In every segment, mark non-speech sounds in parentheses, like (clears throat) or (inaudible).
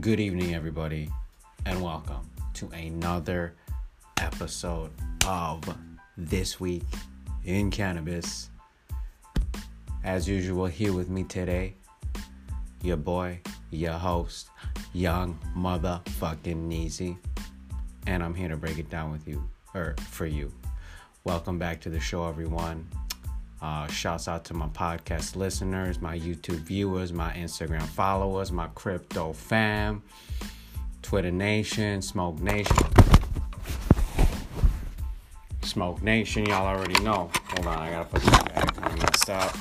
Good evening, everybody, and welcome to another episode of This Week in Cannabis. As usual, here with me today, your boy, your host, Young Motherfucking Neezy, and I'm here to break it down with you, or for you. Welcome back to the show, everyone. Uh, shouts out to my podcast listeners, my YouTube viewers, my Instagram followers, my crypto fam, Twitter Nation, Smoke Nation. Smoke Nation, y'all already know. Hold on, I gotta put this back. I messed up.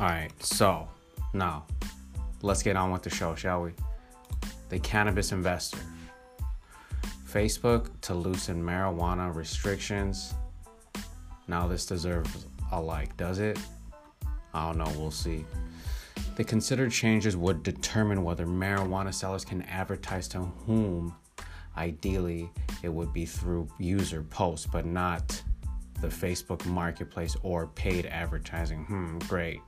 Alright, so now let's get on with the show, shall we? The cannabis investor. Facebook to loosen marijuana restrictions now, this deserves a like, does it? I don't know, we'll see. The considered changes would determine whether marijuana sellers can advertise to whom. Ideally, it would be through user posts, but not the Facebook marketplace or paid advertising. Hmm, great.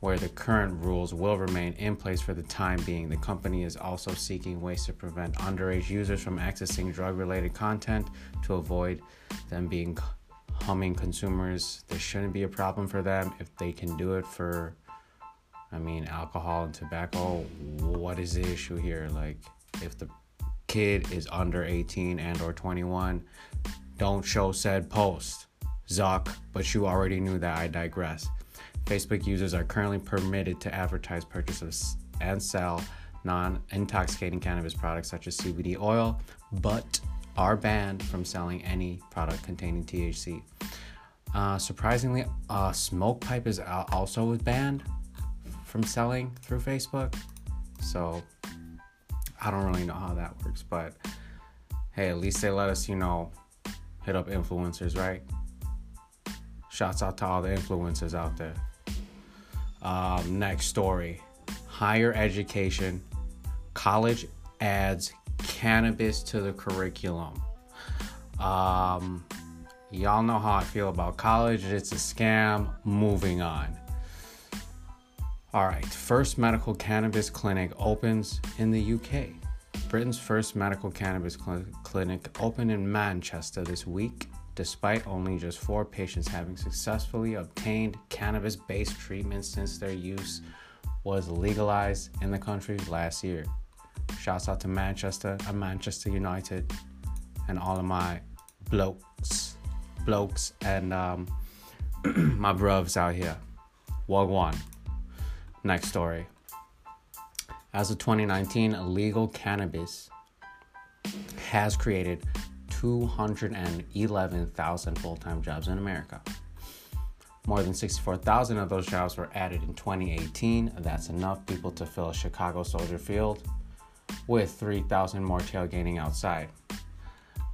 Where the current rules will remain in place for the time being, the company is also seeking ways to prevent underage users from accessing drug related content to avoid them being humming consumers. There shouldn't be a problem for them if they can do it for, I mean, alcohol and tobacco. What is the issue here? Like, if the kid is under 18 and or 21, don't show said post. Zuck, but you already knew that. I digress. Facebook users are currently permitted to advertise purchases and sell non intoxicating cannabis products such as CBD oil, but are banned from selling any product containing THC. Uh, surprisingly, uh, Smoakpipe is also banned from selling through Facebook. So I don't really know how that works, but hey, at least they let us, you know, hit up influencers, right? Shouts out to all the influencers out there. Um, next story higher education, college adds cannabis to the curriculum. Um, y'all know how I feel about college. It's a scam. Moving on. All right, first medical cannabis clinic opens in the UK. Britain's first medical cannabis cl- clinic opened in Manchester this week, despite only just four patients having successfully obtained cannabis based treatment since their use was legalized in the country last year. Shouts out to Manchester and Manchester United and all of my blokes, blokes and um, (clears throat) my bruvs out here. Wagwan. Next story. As of 2019, illegal cannabis has created 211,000 full time jobs in America. More than 64,000 of those jobs were added in 2018. That's enough people to fill a Chicago Soldier Field with 3,000 more tailgating outside.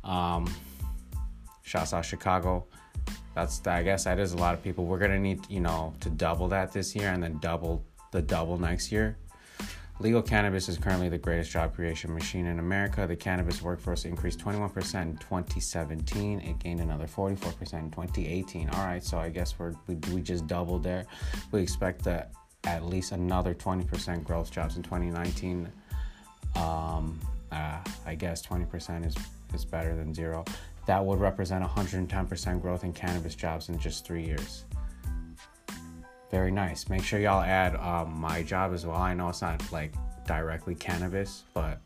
Um, shouts out Chicago. That's I guess that is a lot of people. We're gonna need you know to double that this year and then double the double next year. Legal cannabis is currently the greatest job creation machine in America. The cannabis workforce increased 21% in 2017. It gained another 44% in 2018. All right, so I guess we're, we, we just doubled there. We expect that at least another 20% growth jobs in 2019 um, uh, I guess 20% is, is better than zero. That would represent 110% growth in cannabis jobs in just three years. Very nice. Make sure y'all add um, my job as well. I know it's not like directly cannabis, but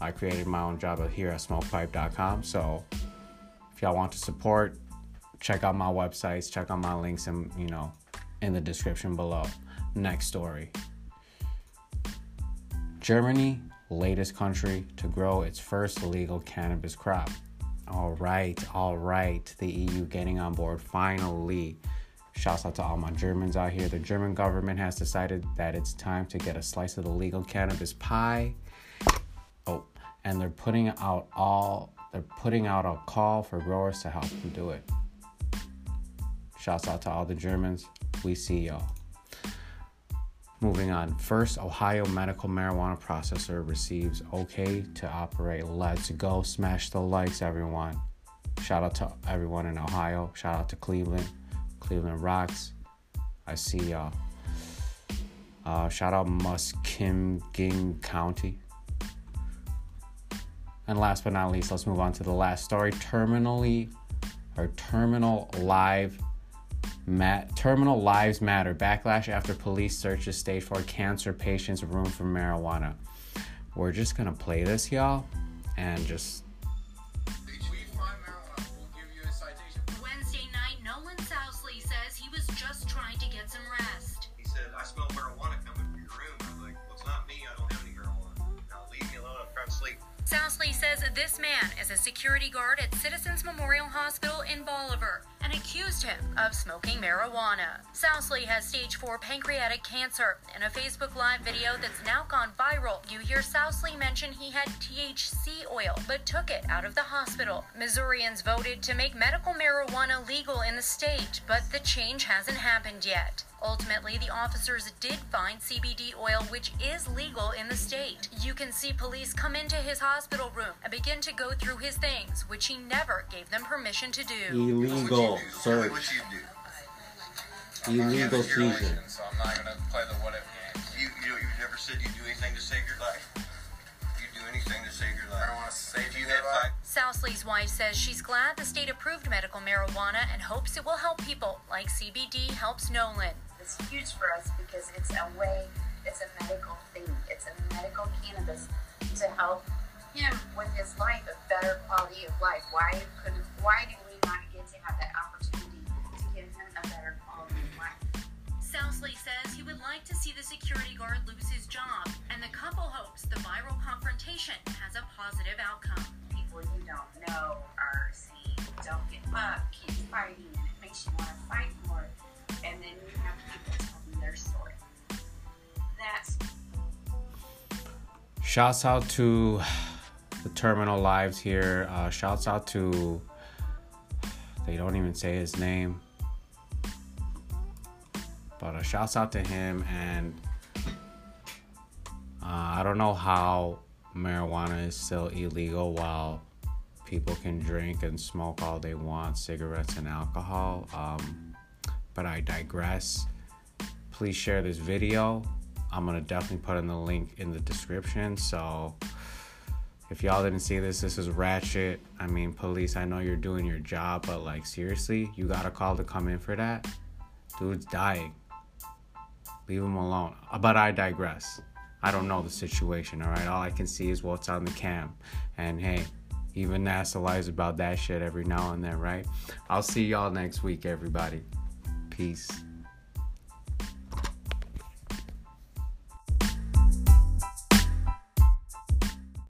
I created my own job here at smoakpipe.com. So if y'all want to support, check out my websites, check out my links, and you know, in the description below. Next story. Germany, latest country to grow its first legal cannabis crop. All right, all right. The EU getting on board finally. Shouts out to all my Germans out here. The German government has decided that it's time to get a slice of the legal cannabis pie. Oh, and they're putting out all they're putting out a call for growers to help them do it. Shouts out to all the Germans. We see y'all. Moving on. First, Ohio medical marijuana processor receives okay to operate. Let's go. Smash the likes, everyone. Shout out to everyone in Ohio. Shout out to Cleveland. Cleveland rocks. I see y'all. Uh, shout out Muskingum County. And last but not least, let's move on to the last story. Terminally or terminal live mat, terminal lives matter. Backlash after police searches stage four cancer patient's room for marijuana. We're just gonna play this, y'all, and just Wednesday night, Nolan Sousley says he was just trying to get some rest. He said, I smell marijuana coming from your room. I was like, well, it's not me. I don't have any marijuana. Now leave me alone. I'm trying to sleep. Sousley says this man is a security guard at Citizens Memorial Hospital in Bolivar and accused him of smoking marijuana. Sousley has stage 4 pancreatic cancer. In a Facebook Live video that's now gone viral, you hear Sousley mention he had THC oil but took it out of the hospital. Missourians voted to make medical marijuana legal in the state, but the change hasn't happened yet. Ultimately, the officers did find CBD oil, which is legal in the state. You can see police come into his hospital room and begin to go through his things, which he never gave them permission to do. Illegal Tell me what you do. Illegal It's your seizure. religion, so I'm not gonna play the what if games. You, you, you never said you do anything to save your life. You do anything to save your life. I don't want to save you you had life. five wife says she's glad the state approved medical marijuana and hopes it will help people like CBD helps Nolan. It's huge for us because it's a way, it's a medical thing. It's a medical cannabis to help him with his life, a better quality of life. Why couldn't, why do we to have that opportunity to give him a better quality of life? Sousley says he would like to see the security guard lose his job, and the couple hopes the viral confrontation has a positive outcome. People you don't know are saying, don't give up, keep fighting, and it makes you want to fight more. And then you have people telling their story. That's Shouts out to the Terminal Lives here. Uh, shouts out to. They don't even say his name. But a shouts out to him. And uh, I don't know how marijuana is still illegal while people can drink and smoke all they want cigarettes and alcohol. Um, but I digress. Please share this video. I'm gonna definitely put in the link in the description. So if y'all didn't see this, this is ratchet. I mean, police, I know you're doing your job, but like seriously, you got a call to come in for that? Dude's dying. Leave him alone. Uh, But I digress. I don't know the situation, all right? All I can see is what's on the cam. And hey, even NASA lies about that shit every now and then, right? I'll see y'all next week, everybody. Peace.